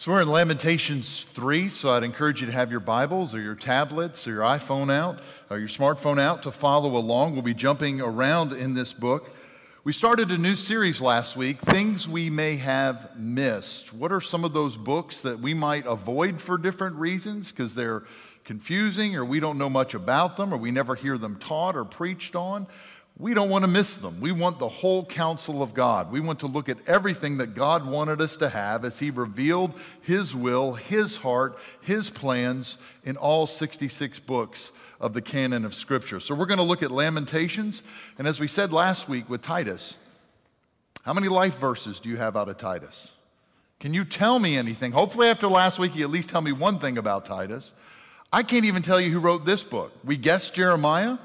So we're in Lamentations 3, so I'd encourage you to have your Bibles or your tablets or your iPhone out or your smartphone out to follow along. We'll be jumping around in this book. We started a new series last week, Things We May Have Missed. What are some of those books that we might avoid for different reasons because they're confusing or we don't know much about them or we never hear them taught or preached on? We don't want to miss them. We want the whole counsel of God. We want to look at everything that God wanted us to have as He revealed His will, His heart, His plans in all 66 books of the canon of Scripture. So we're going to look at Lamentations. And as we said last week with Titus, how many life verses do you have out of Titus? Can you tell me anything? Hopefully, after last week, you at least tell me one thing about Titus. I can't even tell you who wrote this book. We guessed Jeremiah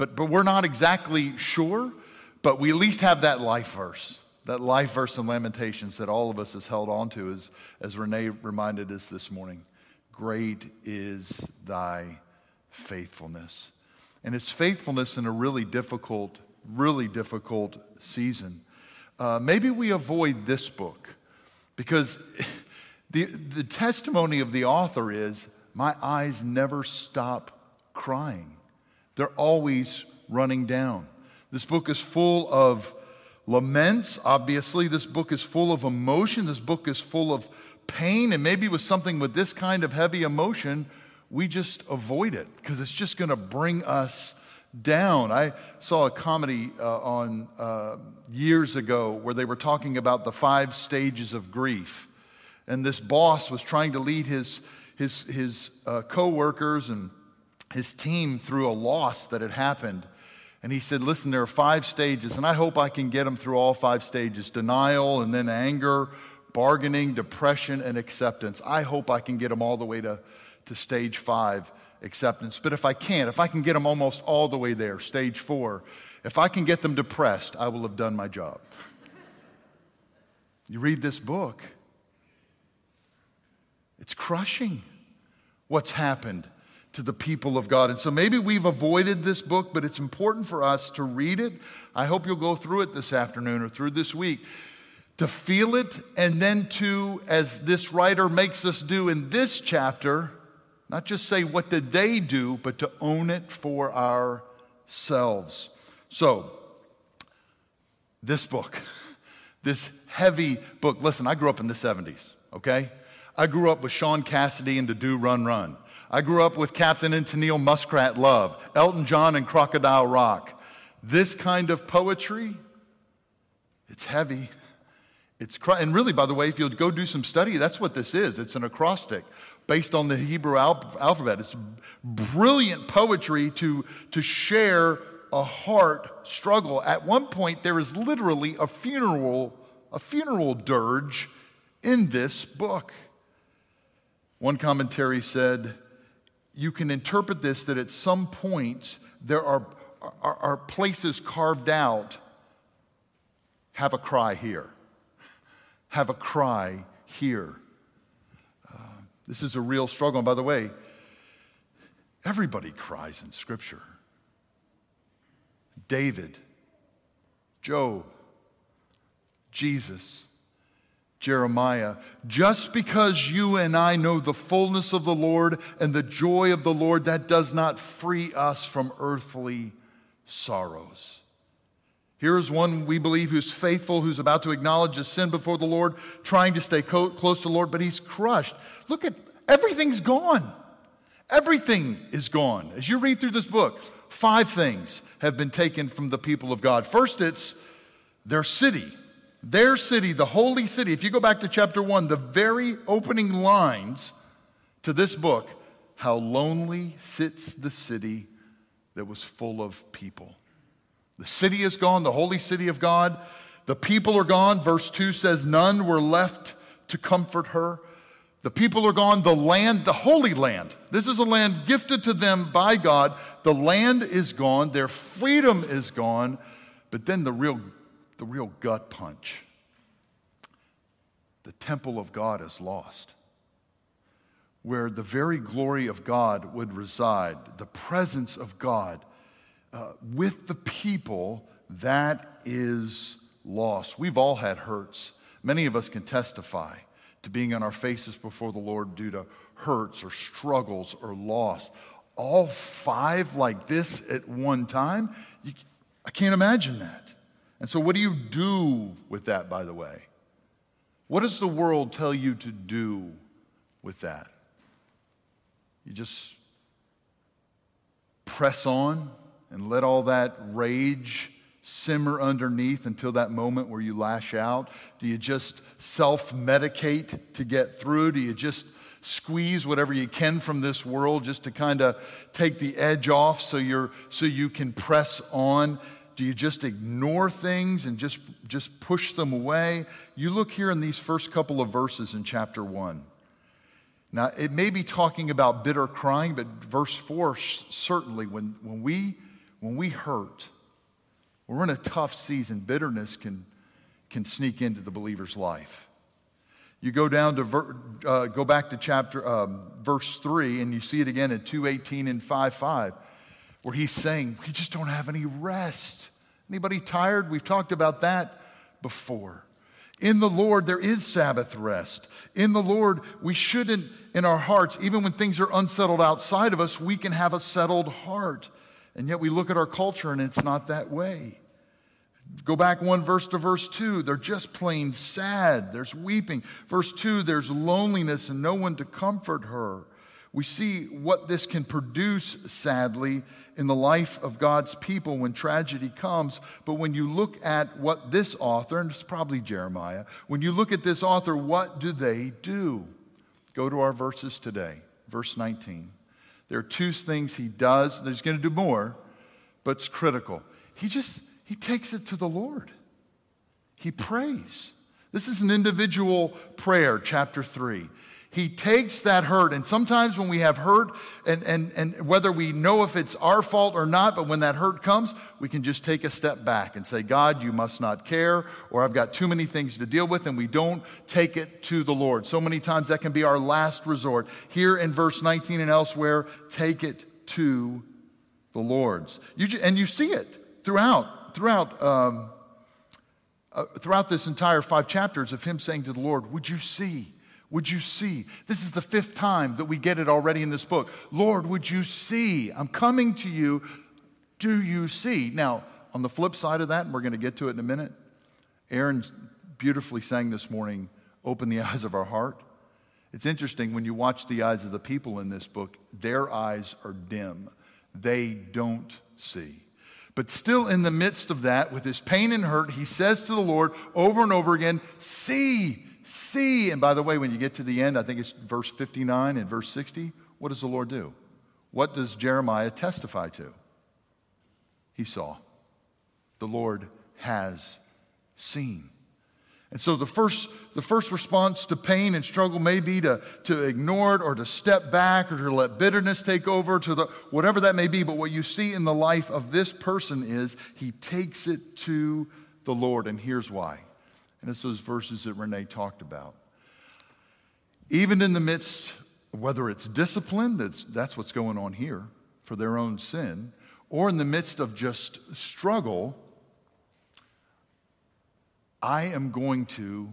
but, but we're not exactly sure, but we at least have that life verse, that life verse in Lamentations that all of us has held on to, as, as Renee reminded us this morning. Great is thy faithfulness. And it's faithfulness in a really difficult, really difficult season. Uh, maybe we avoid this book because the, the testimony of the author is my eyes never stop crying. They're always running down. This book is full of laments, obviously. This book is full of emotion. This book is full of pain. And maybe with something with this kind of heavy emotion, we just avoid it because it's just going to bring us down. I saw a comedy uh, on uh, years ago where they were talking about the five stages of grief. And this boss was trying to lead his, his, his uh, coworkers and his team through a loss that had happened. And he said, Listen, there are five stages, and I hope I can get them through all five stages denial, and then anger, bargaining, depression, and acceptance. I hope I can get them all the way to, to stage five acceptance. But if I can't, if I can get them almost all the way there, stage four, if I can get them depressed, I will have done my job. you read this book, it's crushing what's happened to the people of God. And so maybe we've avoided this book, but it's important for us to read it. I hope you'll go through it this afternoon or through this week to feel it, and then to, as this writer makes us do in this chapter, not just say what did they do, but to own it for ourselves. So, this book, this heavy book, listen, I grew up in the 70s, okay? I grew up with Shaun Cassidy and the Do Run Run. I grew up with Captain and Tennille Muskrat Love, Elton John and Crocodile Rock. This kind of poetry, it's heavy. It's and really, by the way, if you'll go do some study, that's what this is. It's an acrostic based on the Hebrew al- alphabet. It's brilliant poetry to, to share a heart struggle. At one point, there is literally a funeral, a funeral dirge in this book. One commentary said, you can interpret this that at some points there are, are, are places carved out. Have a cry here. Have a cry here. Uh, this is a real struggle. And by the way, everybody cries in Scripture. David, Job, Jesus, Jeremiah, just because you and I know the fullness of the Lord and the joy of the Lord, that does not free us from earthly sorrows. Here is one we believe who's faithful, who's about to acknowledge his sin before the Lord, trying to stay co- close to the Lord, but he's crushed. Look at everything's gone. Everything is gone. As you read through this book, five things have been taken from the people of God. First, it's their city. Their city, the holy city, if you go back to chapter one, the very opening lines to this book, how lonely sits the city that was full of people. The city is gone, the holy city of God. The people are gone. Verse 2 says, None were left to comfort her. The people are gone. The land, the holy land, this is a land gifted to them by God. The land is gone. Their freedom is gone. But then the real the real gut punch. The temple of God is lost. Where the very glory of God would reside, the presence of God uh, with the people, that is lost. We've all had hurts. Many of us can testify to being on our faces before the Lord due to hurts or struggles or loss. All five like this at one time? You, I can't imagine that. And so, what do you do with that, by the way? What does the world tell you to do with that? You just press on and let all that rage simmer underneath until that moment where you lash out? Do you just self medicate to get through? Do you just squeeze whatever you can from this world just to kind of take the edge off so, you're, so you can press on? Do you just ignore things and just, just push them away? You look here in these first couple of verses in chapter 1. Now, it may be talking about bitter crying, but verse 4 certainly, when, when, we, when we hurt, we're in a tough season, bitterness can, can sneak into the believer's life. You go down to ver, uh, go back to chapter um, verse three, and you see it again in two eighteen and five five, where he's saying we just don't have any rest. Anybody tired? We've talked about that before. In the Lord, there is Sabbath rest. In the Lord, we shouldn't, in our hearts, even when things are unsettled outside of us, we can have a settled heart. And yet we look at our culture and it's not that way. Go back one verse to verse two. They're just plain sad. There's weeping. Verse two, there's loneliness and no one to comfort her. We see what this can produce, sadly, in the life of God's people when tragedy comes. But when you look at what this author, and it's probably Jeremiah, when you look at this author, what do they do? Go to our verses today, verse 19. There are two things he does. There's going to do more, but it's critical. He just he takes it to the Lord. He prays. This is an individual prayer, chapter 3. He takes that hurt, and sometimes when we have hurt, and, and, and whether we know if it's our fault or not, but when that hurt comes, we can just take a step back and say, God, you must not care, or I've got too many things to deal with, and we don't take it to the Lord. So many times that can be our last resort. Here in verse 19 and elsewhere, take it to the Lord's. You, and you see it throughout throughout, um, uh, throughout this entire five chapters of him saying to the Lord, Would you see? Would you see? This is the fifth time that we get it already in this book. Lord, would you see? I'm coming to you. Do you see? Now, on the flip side of that, and we're going to get to it in a minute, Aaron beautifully sang this morning, Open the eyes of our heart. It's interesting when you watch the eyes of the people in this book, their eyes are dim. They don't see. But still, in the midst of that, with his pain and hurt, he says to the Lord over and over again, See, see. And by the way, when you get to the end, I think it's verse 59 and verse 60, what does the Lord do? What does Jeremiah testify to? He saw. The Lord has seen. And so the first, the first response to pain and struggle may be to, to ignore it or to step back or to let bitterness take over to the whatever that may be. But what you see in the life of this person is he takes it to the Lord. And here's why. And it's those verses that Renee talked about. Even in the midst, whether it's discipline, that's, that's what's going on here for their own sin, or in the midst of just struggle, I am going to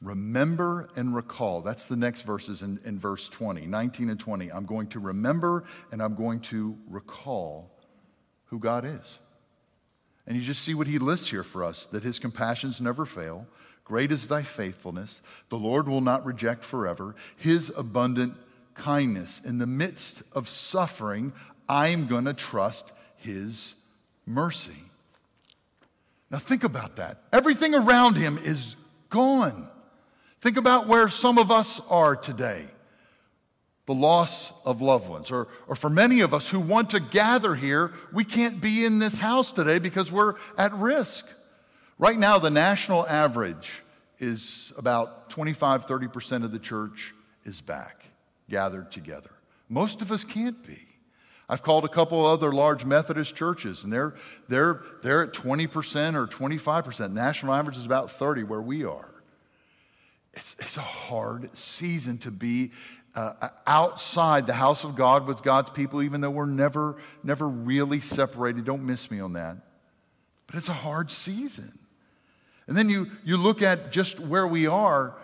remember and recall. That's the next verses in, in verse 20, 19 and 20. I'm going to remember and I'm going to recall who God is. And you just see what he lists here for us that his compassions never fail. Great is thy faithfulness. The Lord will not reject forever. His abundant kindness. In the midst of suffering, I'm going to trust his mercy. Now, think about that. Everything around him is gone. Think about where some of us are today the loss of loved ones. Or, or for many of us who want to gather here, we can't be in this house today because we're at risk. Right now, the national average is about 25, 30% of the church is back, gathered together. Most of us can't be. I've called a couple other large Methodist churches, and they're, they're, they're at 20% or 25%. National average is about 30 where we are. It's, it's a hard season to be uh, outside the house of God with God's people, even though we're never, never really separated. Don't miss me on that. But it's a hard season. And then you, you look at just where we are,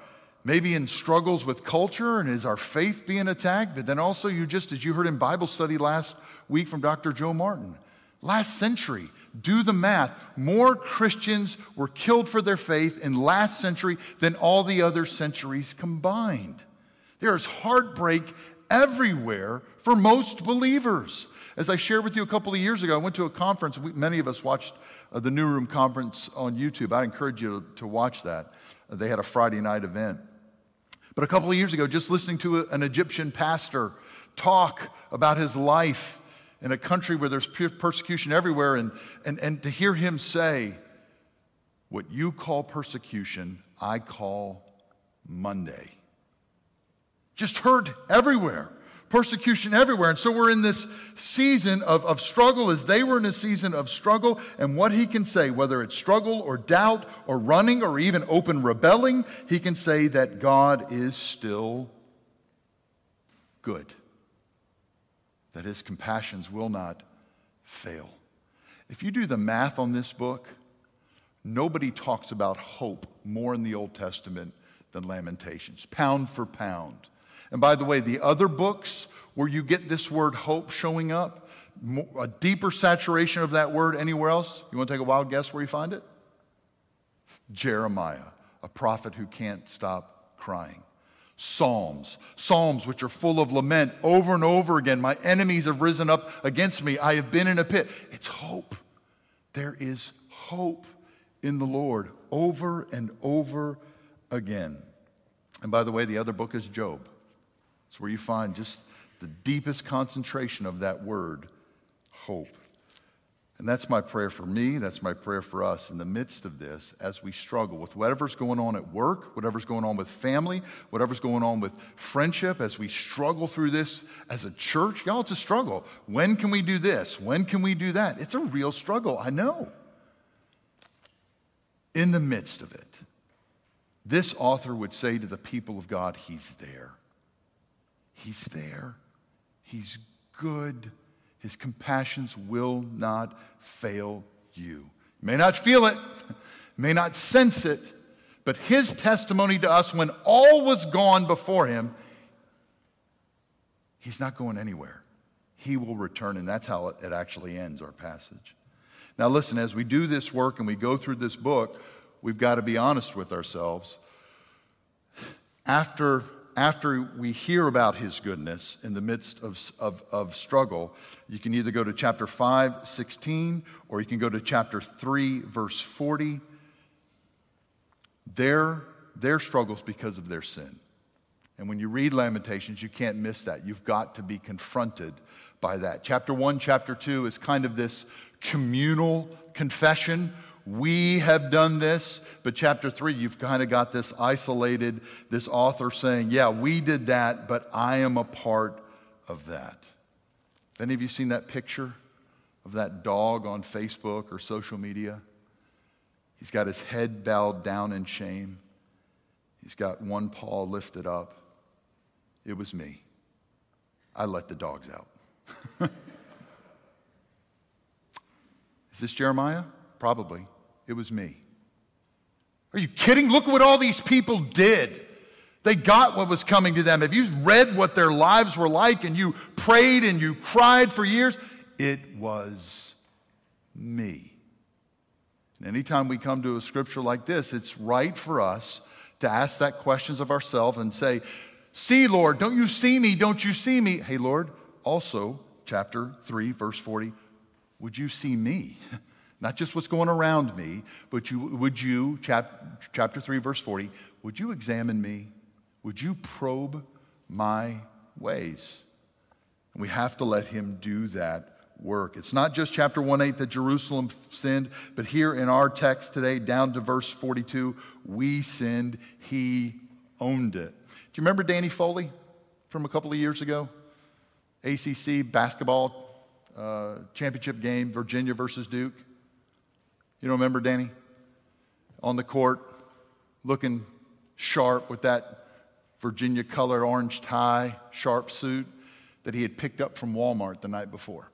maybe in struggles with culture and is our faith being attacked? But then also, you just, as you heard in Bible study last week from Dr. Joe Martin, last century, do the math. More Christians were killed for their faith in last century than all the other centuries combined. There is heartbreak everywhere for most believers. As I shared with you a couple of years ago, I went to a conference. We, many of us watched uh, the New Room conference on YouTube. I encourage you to, to watch that. Uh, they had a Friday night event. But a couple of years ago, just listening to a, an Egyptian pastor talk about his life in a country where there's persecution everywhere, and, and, and to hear him say, What you call persecution, I call Monday. Just heard everywhere persecution everywhere. And so we're in this season of, of struggle as they were in a season of struggle. And what he can say, whether it's struggle or doubt or running or even open rebelling, he can say that God is still good, that his compassions will not fail. If you do the math on this book, nobody talks about hope more in the Old Testament than Lamentations, pound for pound. And by the way, the other books where you get this word hope showing up, a deeper saturation of that word anywhere else, you want to take a wild guess where you find it? Jeremiah, a prophet who can't stop crying. Psalms, Psalms which are full of lament over and over again. My enemies have risen up against me. I have been in a pit. It's hope. There is hope in the Lord over and over again. And by the way, the other book is Job. It's where you find just the deepest concentration of that word, hope. And that's my prayer for me. That's my prayer for us in the midst of this as we struggle with whatever's going on at work, whatever's going on with family, whatever's going on with friendship, as we struggle through this as a church. Y'all, it's a struggle. When can we do this? When can we do that? It's a real struggle, I know. In the midst of it, this author would say to the people of God, He's there. He's there. He's good. His compassions will not fail you. You may not feel it, may not sense it, but his testimony to us when all was gone before him, he's not going anywhere. He will return, and that's how it actually ends our passage. Now, listen, as we do this work and we go through this book, we've got to be honest with ourselves. After after we hear about his goodness in the midst of, of, of, struggle, you can either go to chapter 5, 16, or you can go to chapter 3, verse 40. Their, their struggles because of their sin. And when you read Lamentations, you can't miss that. You've got to be confronted by that. Chapter 1, chapter 2 is kind of this communal confession we have done this. But chapter three, you've kind of got this isolated, this author saying, Yeah, we did that, but I am a part of that. Have any of you seen that picture of that dog on Facebook or social media? He's got his head bowed down in shame. He's got one paw lifted up. It was me. I let the dogs out. Is this Jeremiah? Probably. It was me. Are you kidding? Look what all these people did. They got what was coming to them. Have you read what their lives were like and you prayed and you cried for years? It was me. And anytime we come to a scripture like this, it's right for us to ask that questions of ourselves and say, See, Lord, don't you see me? Don't you see me? Hey, Lord, also, chapter 3, verse 40, would you see me? Not just what's going around me, but you, would you, chap, chapter 3, verse 40, would you examine me? Would you probe my ways? And we have to let him do that work. It's not just chapter 1 8 that Jerusalem sinned, but here in our text today, down to verse 42, we sinned, he owned it. Do you remember Danny Foley from a couple of years ago? ACC basketball uh, championship game, Virginia versus Duke. You don't remember Danny? On the court, looking sharp with that Virginia color orange tie, sharp suit that he had picked up from Walmart the night before.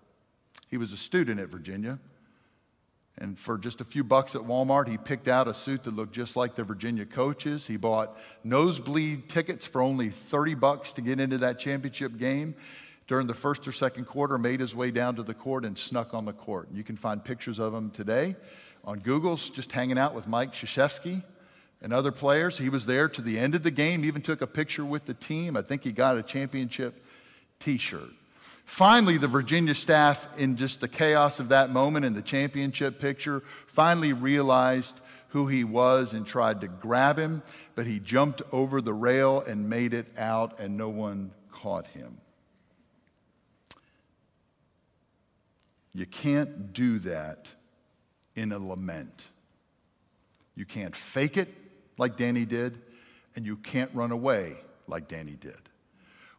He was a student at Virginia, And for just a few bucks at Walmart, he picked out a suit that looked just like the Virginia coaches. He bought nosebleed tickets for only 30 bucks to get into that championship game. During the first or second quarter, made his way down to the court and snuck on the court. You can find pictures of him today on Google's, just hanging out with Mike Krzyzewski and other players. He was there to the end of the game, even took a picture with the team. I think he got a championship t shirt. Finally, the Virginia staff, in just the chaos of that moment in the championship picture, finally realized who he was and tried to grab him, but he jumped over the rail and made it out, and no one caught him. You can't do that in a lament. You can't fake it like Danny did, and you can't run away like Danny did.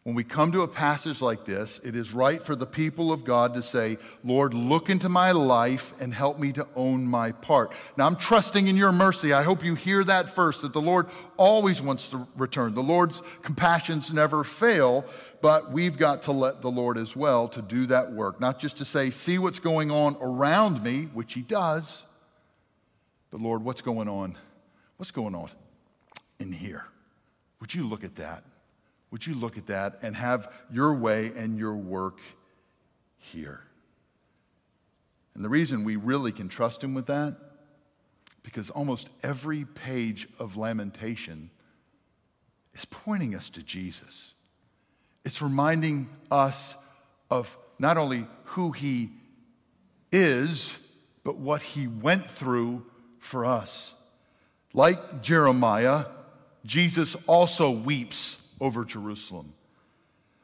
When we come to a passage like this, it is right for the people of God to say, Lord, look into my life and help me to own my part. Now, I'm trusting in your mercy. I hope you hear that first, that the Lord always wants to return. The Lord's compassions never fail, but we've got to let the Lord as well to do that work. Not just to say, see what's going on around me, which He does, but Lord, what's going on? What's going on in here? Would you look at that? Would you look at that and have your way and your work here? And the reason we really can trust him with that, because almost every page of Lamentation is pointing us to Jesus. It's reminding us of not only who he is, but what he went through for us. Like Jeremiah, Jesus also weeps over Jerusalem.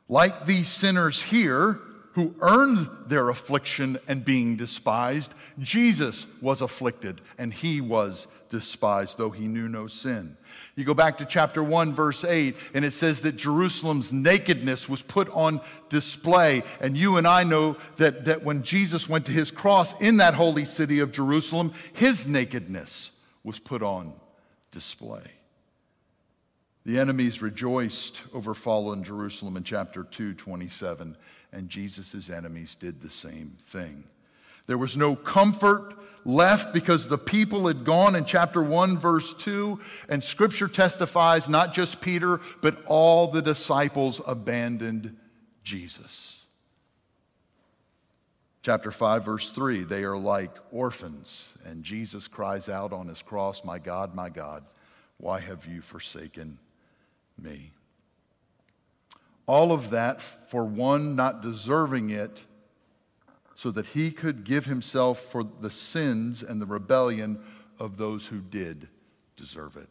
Like these sinners here who earned their affliction and being despised, Jesus was afflicted and he was despised, though he knew no sin. You go back to chapter 1, verse 8, and it says that Jerusalem's nakedness was put on display. And you and I know that, that when Jesus went to his cross in that holy city of Jerusalem, his nakedness was put on display. The enemies rejoiced over fallen Jerusalem in chapter 2, 27, and Jesus' enemies did the same thing. There was no comfort left because the people had gone in chapter 1, verse 2, and scripture testifies not just Peter, but all the disciples abandoned Jesus. Chapter 5, verse 3 they are like orphans, and Jesus cries out on his cross, My God, my God, why have you forsaken me. All of that for one not deserving it, so that he could give himself for the sins and the rebellion of those who did deserve it.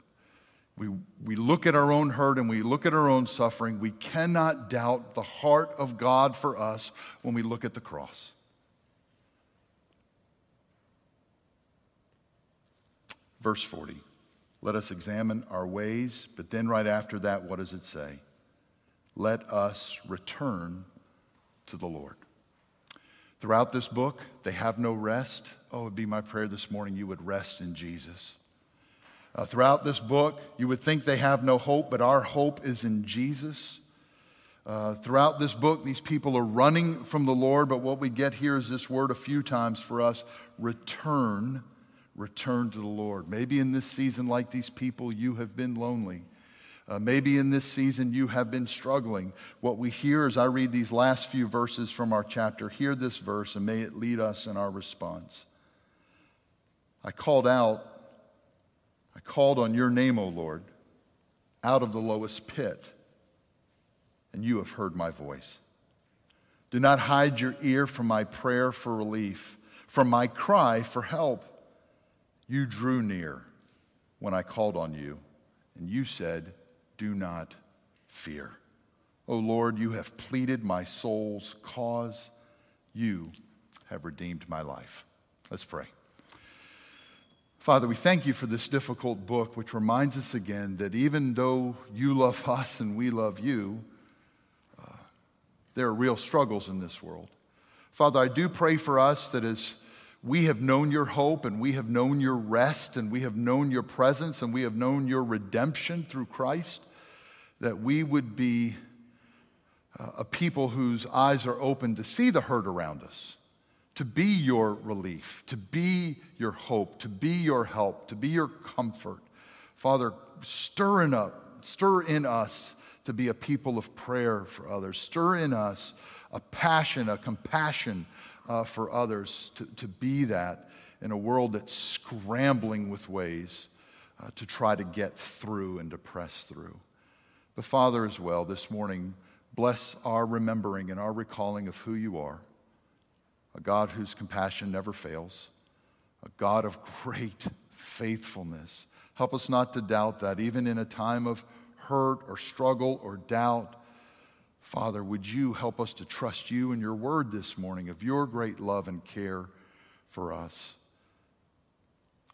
We, we look at our own hurt and we look at our own suffering. We cannot doubt the heart of God for us when we look at the cross. Verse 40. Let us examine our ways. But then, right after that, what does it say? Let us return to the Lord. Throughout this book, they have no rest. Oh, it would be my prayer this morning you would rest in Jesus. Uh, throughout this book, you would think they have no hope, but our hope is in Jesus. Uh, throughout this book, these people are running from the Lord, but what we get here is this word a few times for us return return to the Lord. Maybe in this season, like these people, you have been lonely. Uh, maybe in this season you have been struggling. What we hear as I read these last few verses from our chapter, hear this verse and may it lead us in our response. I called out, I called on your name, O Lord, out of the lowest pit, and you have heard my voice. Do not hide your ear from my prayer for relief, from my cry for help. You drew near when I called on you, and you said, Do not fear. O Lord, you have pleaded my soul's cause. You have redeemed my life. Let's pray. Father, we thank you for this difficult book, which reminds us again that even though you love us and we love you, uh, there are real struggles in this world. Father, I do pray for us that as we have known your hope and we have known your rest and we have known your presence and we have known your redemption through Christ, that we would be uh, a people whose eyes are open to see the hurt around us, to be your relief, to be your hope, to be your help, to be your comfort. Father, stir in up, stir in us to be a people of prayer for others. Stir in us a passion, a compassion uh, for others to, to be that in a world that's scrambling with ways uh, to try to get through and to press through. But Father, as well, this morning, bless our remembering and our recalling of who you are a God whose compassion never fails, a God of great faithfulness. Help us not to doubt that, even in a time of hurt or struggle or doubt. Father, would you help us to trust you and your word this morning of your great love and care for us?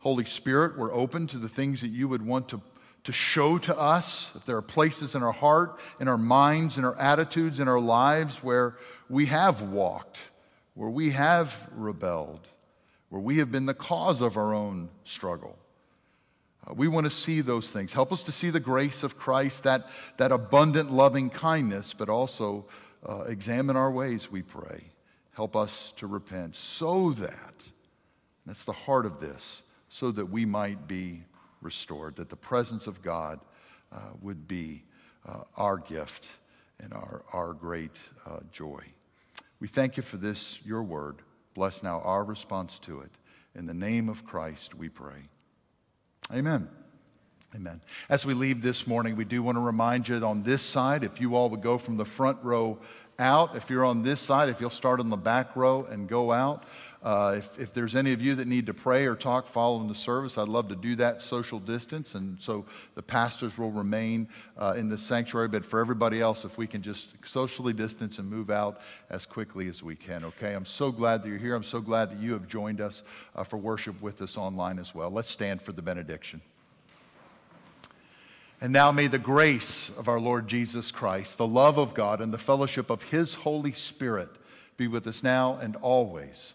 Holy Spirit, we're open to the things that you would want to, to show to us. If there are places in our heart, in our minds, in our attitudes, in our lives where we have walked, where we have rebelled, where we have been the cause of our own struggle. Uh, we want to see those things. Help us to see the grace of Christ, that, that abundant loving kindness, but also uh, examine our ways, we pray. Help us to repent so that, that's the heart of this, so that we might be restored, that the presence of God uh, would be uh, our gift and our, our great uh, joy. We thank you for this, your word. Bless now our response to it. In the name of Christ, we pray. Amen. Amen. As we leave this morning, we do want to remind you on this side, if you all would go from the front row out, if you're on this side, if you'll start on the back row and go out, uh, if, if there's any of you that need to pray or talk following the service, I'd love to do that social distance. And so the pastors will remain uh, in the sanctuary. But for everybody else, if we can just socially distance and move out as quickly as we can, okay? I'm so glad that you're here. I'm so glad that you have joined us uh, for worship with us online as well. Let's stand for the benediction. And now may the grace of our Lord Jesus Christ, the love of God, and the fellowship of His Holy Spirit be with us now and always.